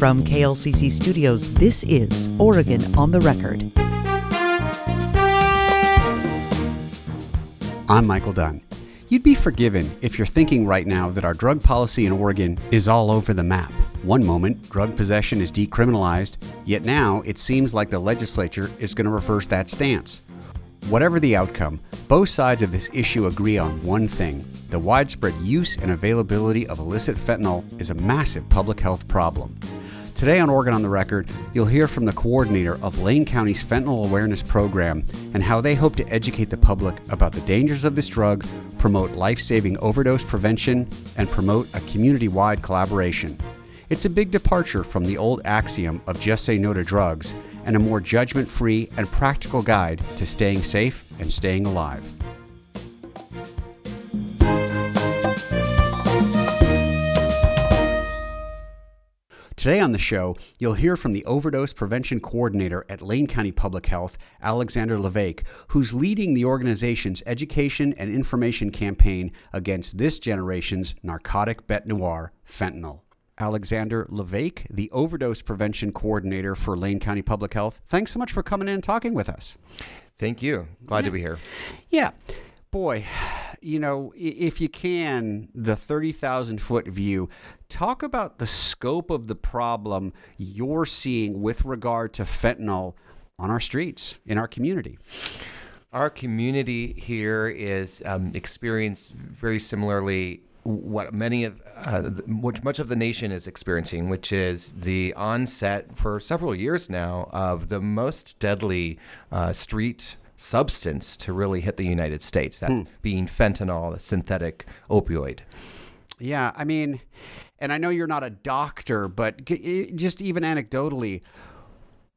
From KLCC Studios, this is Oregon on the Record. I'm Michael Dunn. You'd be forgiven if you're thinking right now that our drug policy in Oregon is all over the map. One moment, drug possession is decriminalized, yet now it seems like the legislature is going to reverse that stance. Whatever the outcome, both sides of this issue agree on one thing the widespread use and availability of illicit fentanyl is a massive public health problem. Today on Oregon on the Record, you'll hear from the coordinator of Lane County's Fentanyl Awareness Program and how they hope to educate the public about the dangers of this drug, promote life saving overdose prevention, and promote a community wide collaboration. It's a big departure from the old axiom of just say no to drugs and a more judgment free and practical guide to staying safe and staying alive. Today on the show, you'll hear from the Overdose Prevention Coordinator at Lane County Public Health, Alexander Lavake, who's leading the organization's education and information campaign against this generation's narcotic bet noir, fentanyl. Alexander Lavake, the Overdose Prevention Coordinator for Lane County Public Health. Thanks so much for coming in and talking with us. Thank you. Glad yeah. to be here. Yeah. Boy, you know, if you can, the 30,000 foot view, talk about the scope of the problem you're seeing with regard to fentanyl on our streets, in our community. Our community here is um, experienced very similarly what many of uh, which much of the nation is experiencing, which is the onset for several years now of the most deadly uh, street substance to really hit the United States, that hmm. being fentanyl, a synthetic opioid. Yeah, I mean, and I know you're not a doctor, but just even anecdotally,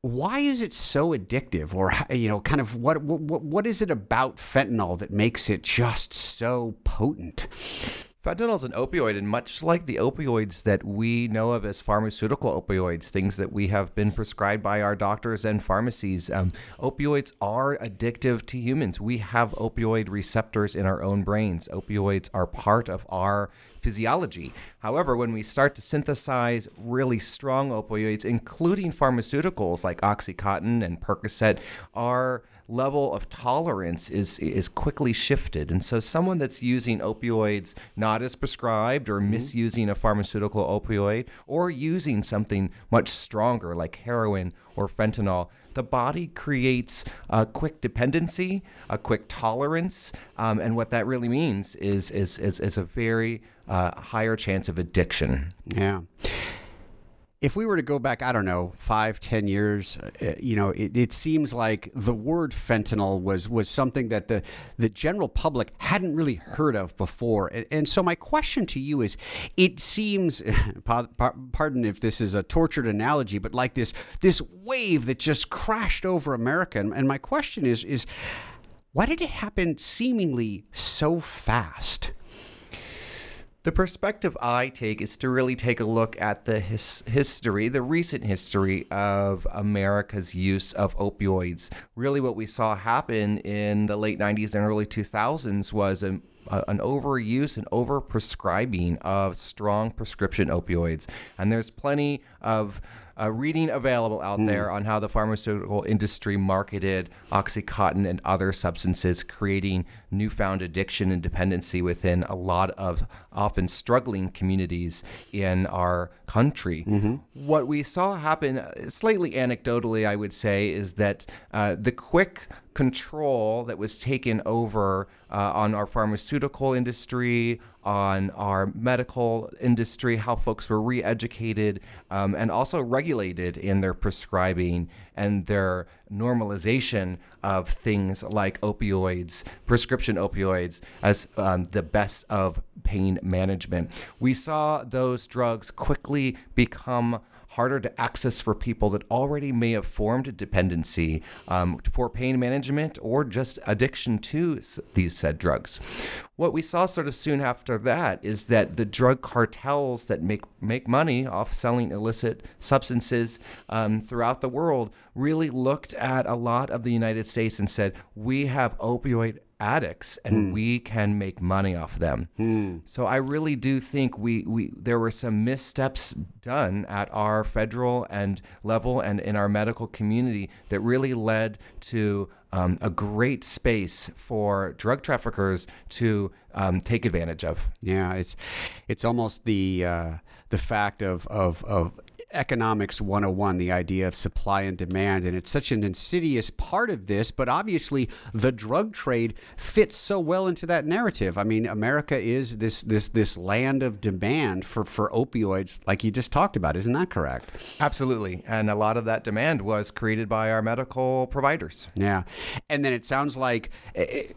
why is it so addictive or you know kind of what what what is it about fentanyl that makes it just so potent Fentanyl is an opioid, and much like the opioids that we know of as pharmaceutical opioids, things that we have been prescribed by our doctors and pharmacies, um, opioids are addictive to humans. We have opioid receptors in our own brains. Opioids are part of our physiology. However, when we start to synthesize really strong opioids, including pharmaceuticals like Oxycontin and Percocet, our level of tolerance is is quickly shifted. And so someone that's using opioids not as prescribed or mm-hmm. misusing a pharmaceutical opioid or using something much stronger like heroin or fentanyl, the body creates a quick dependency, a quick tolerance, um, and what that really means is is is, is a very uh, higher chance of addiction. Yeah if we were to go back, I don't know, five, ten years, uh, you know, it, it, seems like the word fentanyl was was something that the the general public hadn't really heard of before. And, and so my question to you is, it seems, pardon if this is a tortured analogy, but like this this wave that just crashed over America. And, and my question is is, why did it happen seemingly so fast? The perspective I take is to really take a look at the his- history, the recent history of America's use of opioids. Really, what we saw happen in the late 90s and early 2000s was a, an overuse and overprescribing of strong prescription opioids. And there's plenty of uh, reading available out mm. there on how the pharmaceutical industry marketed Oxycontin and other substances, creating newfound addiction and dependency within a lot of often struggling communities in our country. Mm-hmm. What we saw happen, uh, slightly anecdotally, I would say, is that uh, the quick control that was taken over uh, on our pharmaceutical industry, on our medical industry, how folks were re educated um, and also regulated in their prescribing and their normalization of things like opioids, prescription opioids, as um, the best of pain management. We saw those drugs quickly become harder to access for people that already may have formed a dependency um, for pain management or just addiction to these said drugs. What we saw sort of soon after that is that the drug cartels that make make money off selling illicit substances um, throughout the world really looked at a lot of the United States and said, "We have opioid addicts and we can make money off them. So I really do think we, we there were some missteps done at our federal and level and in our medical community that really led to um, a great space for drug traffickers to um, take advantage of. Yeah, it's it's almost the uh, the fact of of of economics 101 the idea of supply and demand and it's such an insidious part of this but obviously the drug trade fits so well into that narrative i mean america is this this this land of demand for for opioids like you just talked about isn't that correct Absolutely. And a lot of that demand was created by our medical providers. Yeah, and then it sounds like it,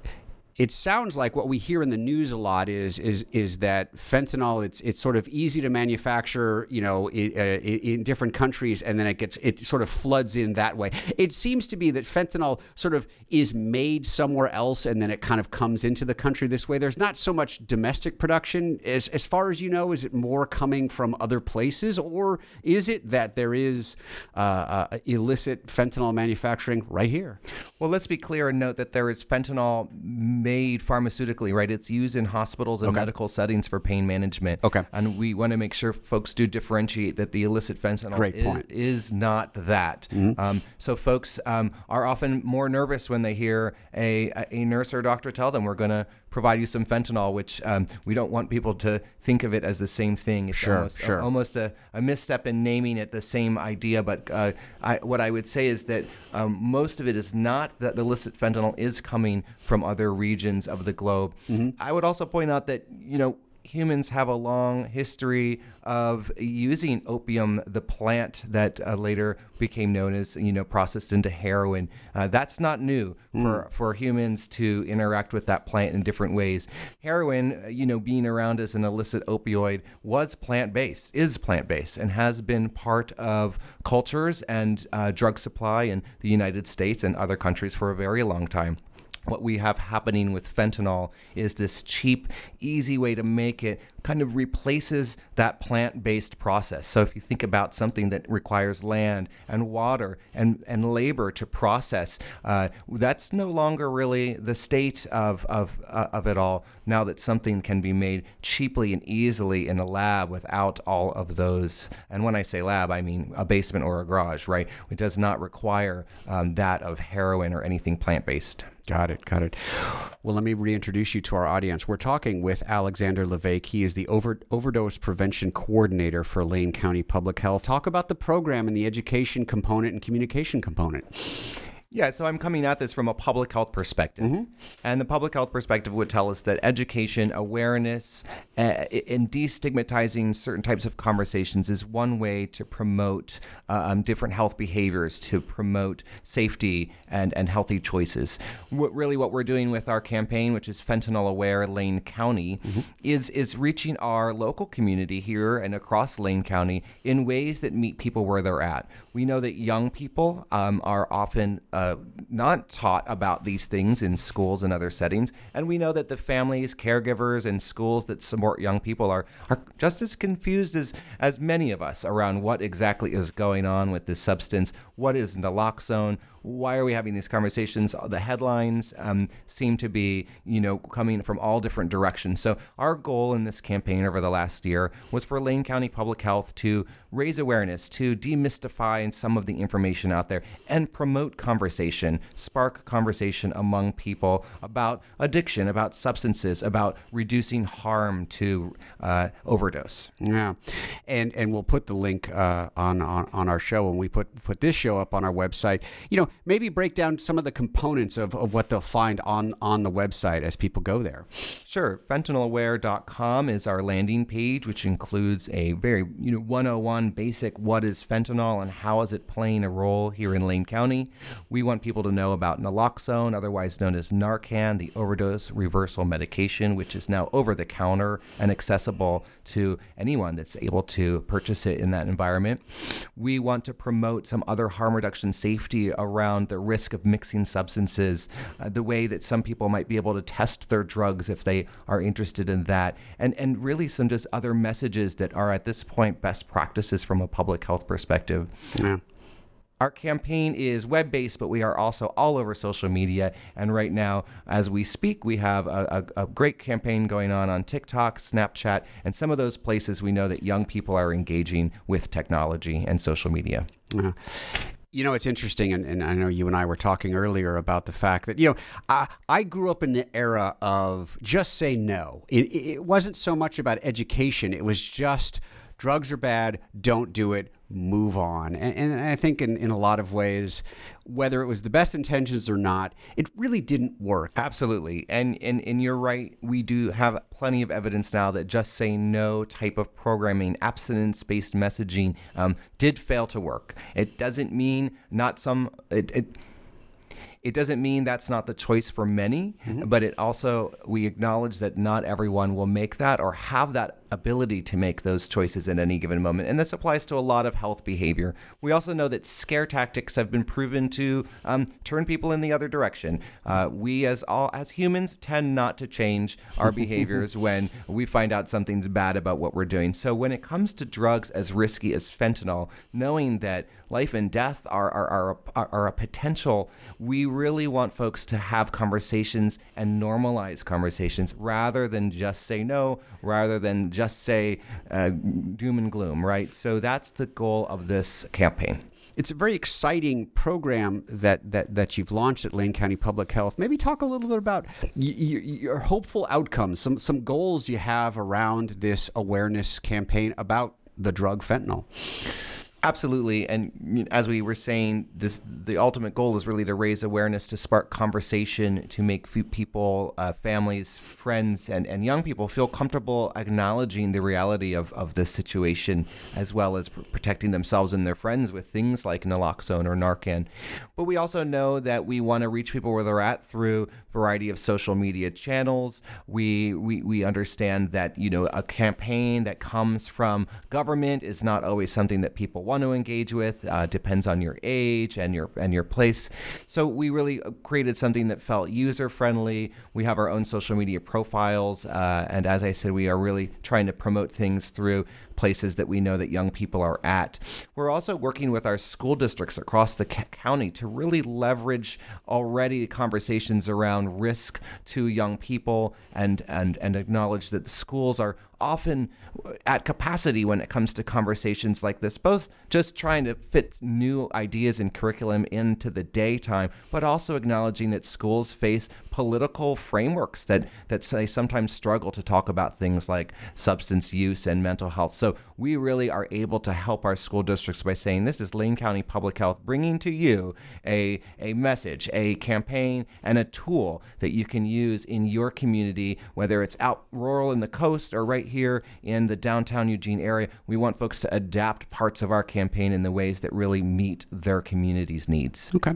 it sounds like what we hear in the news a lot is is is that fentanyl it's it's sort of easy to manufacture, you know, in, uh, in different countries, and then it gets it sort of floods in that way. It seems to be that fentanyl sort of is made somewhere else, and then it kind of comes into the country this way. There's not so much domestic production, as as far as you know. Is it more coming from other places, or is it that there is uh, uh, illicit fentanyl manufacturing right here? Well, let's be clear and note that there is fentanyl made pharmaceutically, right? It's used in hospitals and medical settings for pain management. Okay. And we want to make sure folks do differentiate that the illicit fentanyl Great is. Mm-hmm. is not that. Um, so folks um, are often more nervous when they hear a, a nurse or doctor tell them we're going to provide you some fentanyl, which um, we don't want people to think of it as the same thing. It's Sure, almost, sure. almost a, a misstep in naming it the same idea. But uh, I, what I would say is that um, most of it is not that illicit fentanyl is coming from other regions of the globe. I would also point out that, you know, humans have a long history of using opium, the plant that uh, later became known as, you know, processed into heroin. Uh, that's not new for, for humans to interact with that plant in different ways. Heroin, uh, you know, being around as an illicit opioid was plant based, is plant based, and has been part of cultures and uh, drug supply in the United States and other countries for a very long time what we have happening with fentanyl is this cheap, easy way to make it kind of replaces that plant based process. So if you think about something that requires land and water and, and labor to process, uh, that's no longer really the state of, of, uh, of it all now that something can be made cheaply and easily in a lab without all of those. And when I say lab, I mean a basement or a garage, right? It does not require um, that of heroin or anything plant based. Got it. Got it. Well, let me reintroduce you to our audience. We're talking with Alexander Lavake. He is the over, overdose prevention coordinator for Lane County Public Health. Talk about the program and the education component and communication component. Yeah, so I'm coming at this from a public health perspective. And the public health perspective would tell us that education, awareness, uh, and destigmatizing certain types of conversations is one way to promote uh, um, different health behaviors, to promote safety and, and healthy choices. What, really, what we're doing with our campaign, which is Fentanyl Aware Lane County, is, is reaching our local community here and across Lane County in ways that meet people where they're at. We know that young people um, are often uh, Uh, not taught about these things in schools and other settings, and we know that the families, caregivers, and schools that support young people are are just as confused as as many of us around what exactly is going on with this substance. What is naloxone? Why are we having these conversations? The headlines um, seem to be, you know, coming from all different directions. So our goal in this campaign over the last year was for Lane County Public Health to raise awareness, to demystify some of the information out there, and promote conversation, spark conversation among people about addiction, about substances, about reducing harm to uh, overdose. Yeah, and and we'll put the link uh, on, on on our show when we put put this show up on our website. You know, maybe break down some of the components of, of what they'll find on on the website as people go there. Sure. Fentanylaware.com is our landing page, which includes a very you know 101 basic what is fentanyl and how is it playing a role here in Lane County. We want people to know about naloxone, otherwise known as Narcan, the overdose reversal medication, which is now over the counter and accessible to anyone that's able to purchase it in that environment. We want to promote some other harm reduction safety around the risk of mixing substances, uh, the way that some people might be able to test their drugs if they are interested in that, and, and really some just other messages that are at this point best practices from a public health perspective. Yeah. our campaign is web based, but we are also all over social media. And right now, as we speak, we have a, a, a, great campaign going on on TikTok, Snapchat, and some of those places we know that young people are engaging with technology and social media. Uh, you know, it's interesting, and, and, I know you and I were talking earlier about the fact that, you know, I, I grew up in the era of just say no. It, it wasn't so much about education, it was just drugs are bad, don't do it, move on. And, and, I think in, in a lot of ways, whether it was the best intentions or not, it really didn't work. Absolutely. And, and, and you're right. We do have plenty of evidence now that just say no type of programming, abstinence based messaging, um, did fail to work. It doesn't mean not some, it, it it doesn't mean that's not the choice for many, mm-hmm. but it also, we acknowledge that not everyone will make that or have that ability to make those choices at any given moment. And this applies to a lot of health behavior. We also know that scare tactics have been proven to um, turn people in the other direction. Uh, we, as all as humans, tend not to change our behaviors when we find out something's bad about what we're doing. So when it comes to drugs as risky as fentanyl, knowing that life and death are are, are, are, are a potential, we really want folks to have conversations and normalize conversations rather than just say no, rather than just say uh, doom and gloom, right? So that's the goal of this campaign. It's a very exciting program that, that, that you've launched at Lane County Public Health. Maybe talk a little bit about y- y- your hopeful outcomes, some, some goals you have around this awareness campaign about the drug fentanyl. Absolutely, and as we were saying, this the ultimate goal is really to raise awareness, to spark conversation, to make people, uh, families, friends, and, and young people feel comfortable acknowledging the reality of, of this situation, as well as protecting themselves and their friends with things like naloxone or Narcan. But we also know that we want to reach people where they're at through variety of social media channels. We, we we understand that you know a campaign that comes from government is not always something that people want to engage with. Uh, depends on your age and your and your place. So we really created something that felt user friendly. We have our own social media profiles, uh, and as I said, we are really trying to promote things through places that we know that young people are at. We're also working with our school districts across the county to really leverage already conversations around risk to young people and and and acknowledge that the schools are often at capacity when it comes to conversations like this, both just trying to fit new ideas and curriculum into the daytime, but also acknowledging that schools face political frameworks that, that say sometimes struggle to talk about things like substance use and mental health. So we really are able to help our school districts by saying this is Lane County Public Health bringing to you a, a message, a campaign, and a tool that you can use in your community, whether it's out rural in the coast or right here in the downtown Eugene area. We want folks to adapt parts of our campaign in the ways that really meet their community's needs. Okay.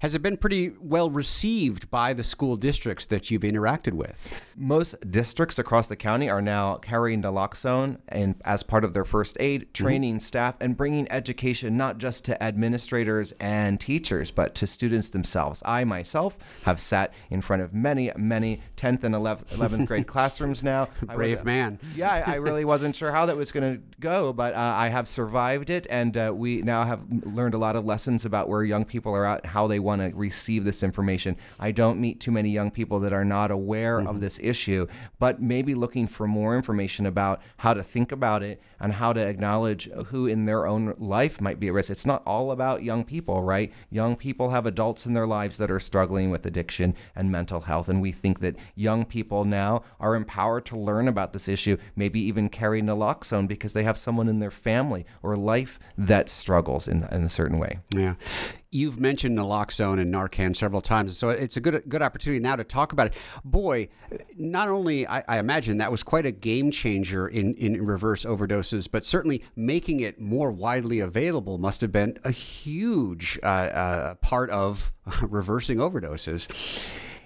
Has it been pretty well received by the school districts that you've interacted with? Most districts across the county are now carrying naloxone and as part of their first aid, mm-hmm. training mm-hmm. staff, and bringing education not just to administrators and teachers, but to students themselves. I myself have sat in front of many, many 10th and 11th, grade classrooms now. Brave man. Yeah, I, I, really wasn't sure how that was going to go, but uh, I have survived it, and uh, we now have learned a lot of lessons about where young people are at, how they want to receive this information. I don't meet too many young people that are not aware mm-hmm. of this issue, but maybe looking for more information about how to think about it on how to acknowledge who in their own life might be at risk. It's not all about young people, right? Young people have adults in their lives that are struggling with addiction and mental health. And we think that young people now are empowered to learn about this issue, maybe even carry naloxone because they have someone in their family or life that struggles in, in a certain way. Yeah you've mentioned naloxone and Narcan several times, so it's a good good opportunity now to talk about it. Boy, not only I, I, imagine that was quite a game changer in in reverse overdoses, but certainly making it more widely available must have been a huge uh, uh, part of reversing overdoses.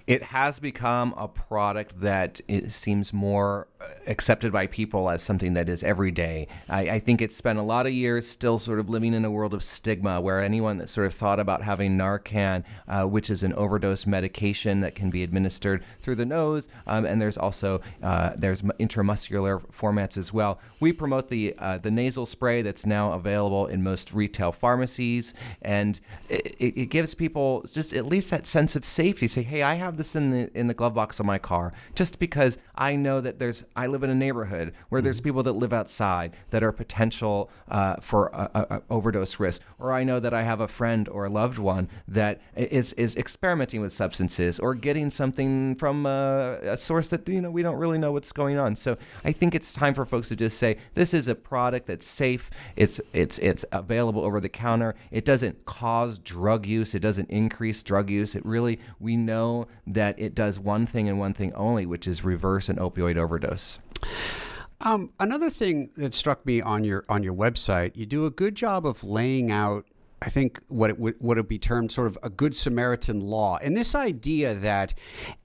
It has become a product that it seems more accepted by people as something that is everyday. I, I think it's spent a lot of years still sort of living in a world of stigma where anyone that sort of thought about having Narcan, uh, which is an overdose medication that can be administered through the nose, um, and there's also uh, there's intramuscular formats as well. We promote the uh, the nasal spray that's now available in most retail pharmacies, and it, it gives people just at least that sense of safety. Say, hey, I have this in the in the glove box of my car, just because I know that there's I live in a neighborhood where mm-hmm. there's people that live outside that are potential uh, for a, a, a overdose risk, or I know that I have a friend or a loved one that is is experimenting with substances or getting something from a, a source that you know we don't really know what's going on. So I think it's time for folks to just say this is a product that's safe. It's it's it's available over the counter. It doesn't cause drug use. It doesn't increase drug use. It really we know that it does one thing and one thing only, which is reverse an opioid overdose. Um, another thing that struck me on your on your website, you do a good job of laying out I think what it would what would be termed sort of a good Samaritan law, and this idea that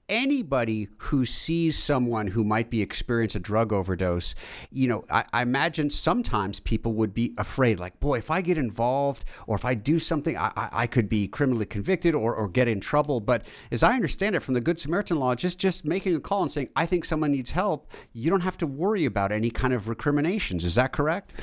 anybody who sees someone who might be experiencing a drug overdose, you know, I, I, imagine sometimes people would be afraid, like, boy, if I get involved or if I do something, I, I, I could be criminally convicted or, or get in trouble. But as I understand it from the Good Samaritan law, just just making a call and saying, I think someone needs help, you don't have to worry about any kind of recriminations. Is that correct?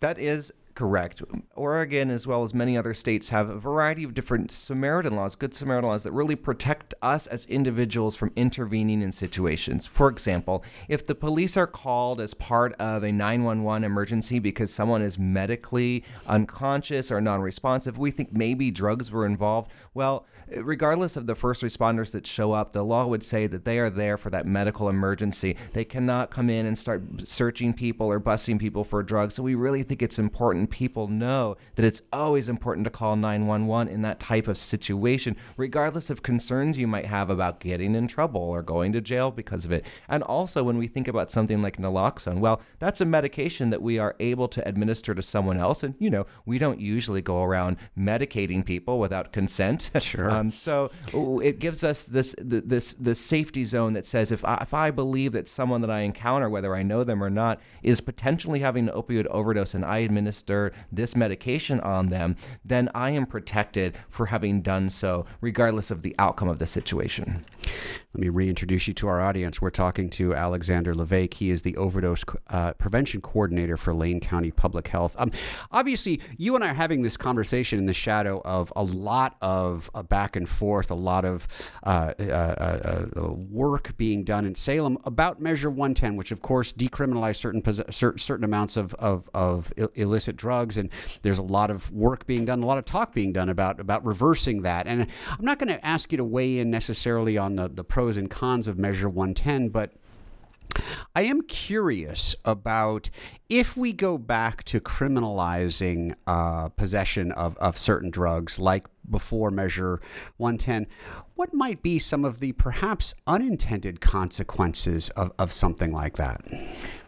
That is correct. Oregon, as well as many other states, have a variety of different Samaritan laws, good Samaritan laws, that really protect us as individuals from intervening in situations. For example, if the police are called as part of a 911 emergency because someone is medically unconscious or non responsive, we think maybe drugs were involved. Well, regardless of the first responders that show up, the law would say that they are there for that medical emergency. They cannot come in and start searching people or busting people for drugs. So we really think it's important people know that it's always important to call 911 in that type of situation, regardless of concerns you might have about getting in trouble or going to jail because of it. And also, when we think about something like naloxone, well, that's a medication that we are able to administer to someone else. And, you know, we don't usually go around medicating people without consent. Sure. Um, so it gives us this this this safety zone that says if I, if I believe that someone that I encounter, whether I know them or not, is potentially having an opioid overdose, and I administer this medication on them, then I am protected for having done so, regardless of the outcome of the situation. Let me reintroduce you to our audience. We're talking to Alexander Lavake. He is the overdose uh, prevention coordinator for Lane County Public Health. Um, obviously, you and I are having this conversation in the shadow of a lot of uh, back and forth, a lot of uh, uh, uh, uh work being done in Salem about Measure 110, which of course decriminalized certain certain, amounts of, of, of illicit drugs, and there's a lot of work being done, a lot of talk being done about about reversing that. And I'm not going to ask you to weigh in necessarily on the the pros and cons of Measure 110, but I am curious about if we go back to criminalizing uh, possession of, of certain drugs, like before Measure 110, what might be some of the perhaps unintended consequences of, of something like that?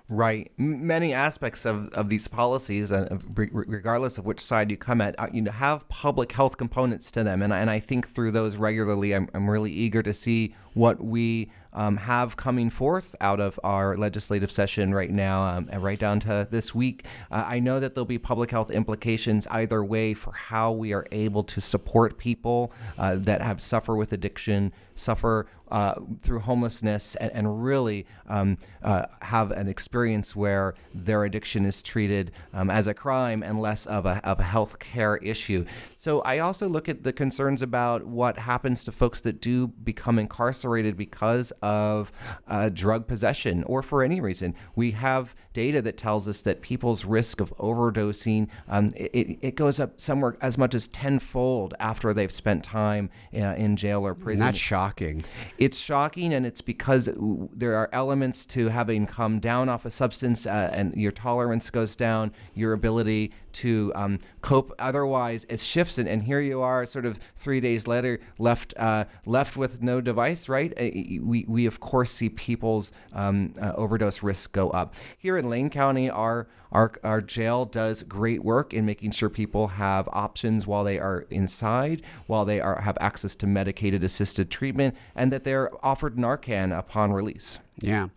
Right. Many aspects of, of these policies, uh, regardless of which side you come at, uh, you know, have public health components to them. And, and I think through those regularly, I'm, I'm really eager to see what we um, have coming forth out of our legislative session right now, um, and right down to this week. Uh, I know that there'll be public health implications either way for how we are able to support people uh, that have suffer with addiction, suffer uh, through homelessness, and, and really um, uh, have an experience where their addiction is treated um, as a crime and less of a, of a health care issue. So I also look at the concerns about what happens to folks that do become incarcerated because of uh, drug possession or for any reason. We have data that tells us that people's risk of overdosing um, it, it goes up somewhere as much as tenfold after they've spent time uh, in jail or prison. That's shocking. It's shocking, and it's because there are elements to having come down off a substance, uh, and your tolerance goes down, your ability to um, hope otherwise it shifts and, and here you are sort of three days later left uh, left with no device right uh, we, we of course see people's um, uh, overdose risk go up here in Lane County our our, our jail does great work in making sure people have options while they are inside, while they are have access to medicated assisted treatment, and that they're offered Narcan upon release. Yeah.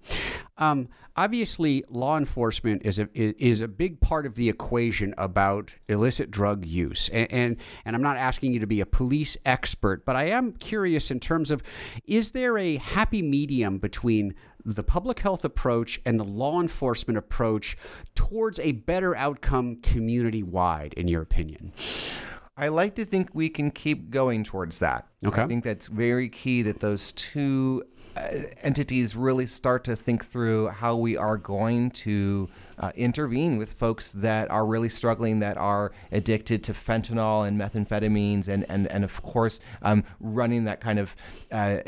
Um, obviously, law enforcement is a is a big part of the equation about illicit drug use, and, and and I'm not asking you to be a police expert, but I am curious in terms of is there a happy medium between the public health approach and the law enforcement approach towards a better outcome community wide, in your opinion? I like to think we can keep going towards that. Okay. I think that's very key that those two entities really start to think through how we are going to uh, intervene with folks that are really struggling, that are addicted to fentanyl and methamphetamines, and and and of course um, running that kind of uh,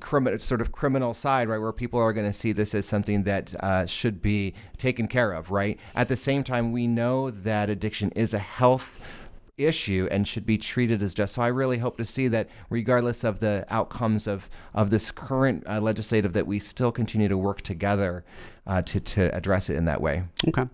criminal sort of criminal side, right, where people are going to see this as something that uh, should be taken care of, right. At the same time, we know that addiction is a health issue and should be treated as just. So I really hope to see that, regardless of the outcomes of of this current uh, legislative, that we still continue to work together uh, to to address it in that way. Okay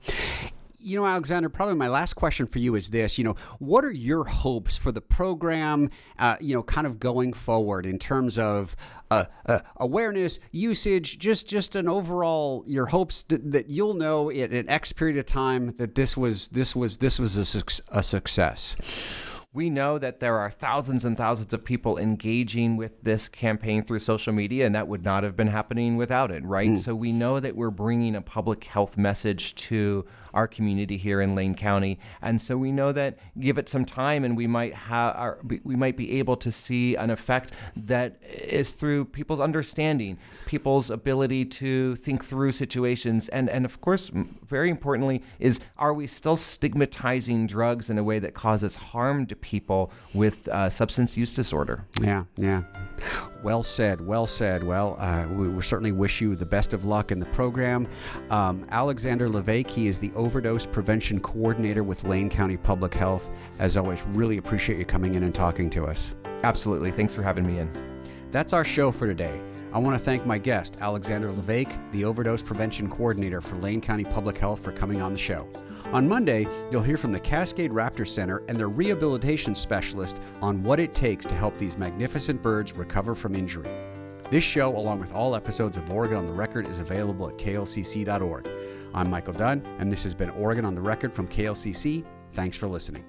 you know, Alexander, probably my last question for you is this. You know, what are your hopes for the program, uh, you know, kind of going forward in terms of uh, uh, awareness, usage, just just an overall, your hopes that, that you'll know in an X period of time that this was this was this was a, a success? We know that there are thousands and thousands of people engaging with this campaign through social media, and that would not have been happening without it, right? Mm. So we know that we're bringing a public health message to our community here in Lane County. And so we know that give it some time and we might have we might be able to see an effect that is through people's understanding, people's ability to think through situations and and of course very importantly is are we still stigmatizing drugs in a way that causes harm to people with uh, substance use disorder? Yeah, yeah. Well said. Well said. Well, uh, we, we, certainly wish you the best of luck in the program. Um, Alexander Lavake, he is the overdose prevention coordinator with Lane County Public Health. As always, really appreciate you coming in and talking to us. Absolutely. Thanks for having me in. That's our show for today. I want to thank my guest, Alexander Lavake, the overdose prevention coordinator for Lane County Public Health, for coming on the show. On Monday, you'll hear from the Cascade Raptor Center and their rehabilitation specialist on what it takes to help these magnificent birds recover from injury. This show, along with all episodes of Oregon on the Record, is available at klcc.org. I'm Michael Dunn, and this has been Oregon on the Record from KLCC. Thanks for listening.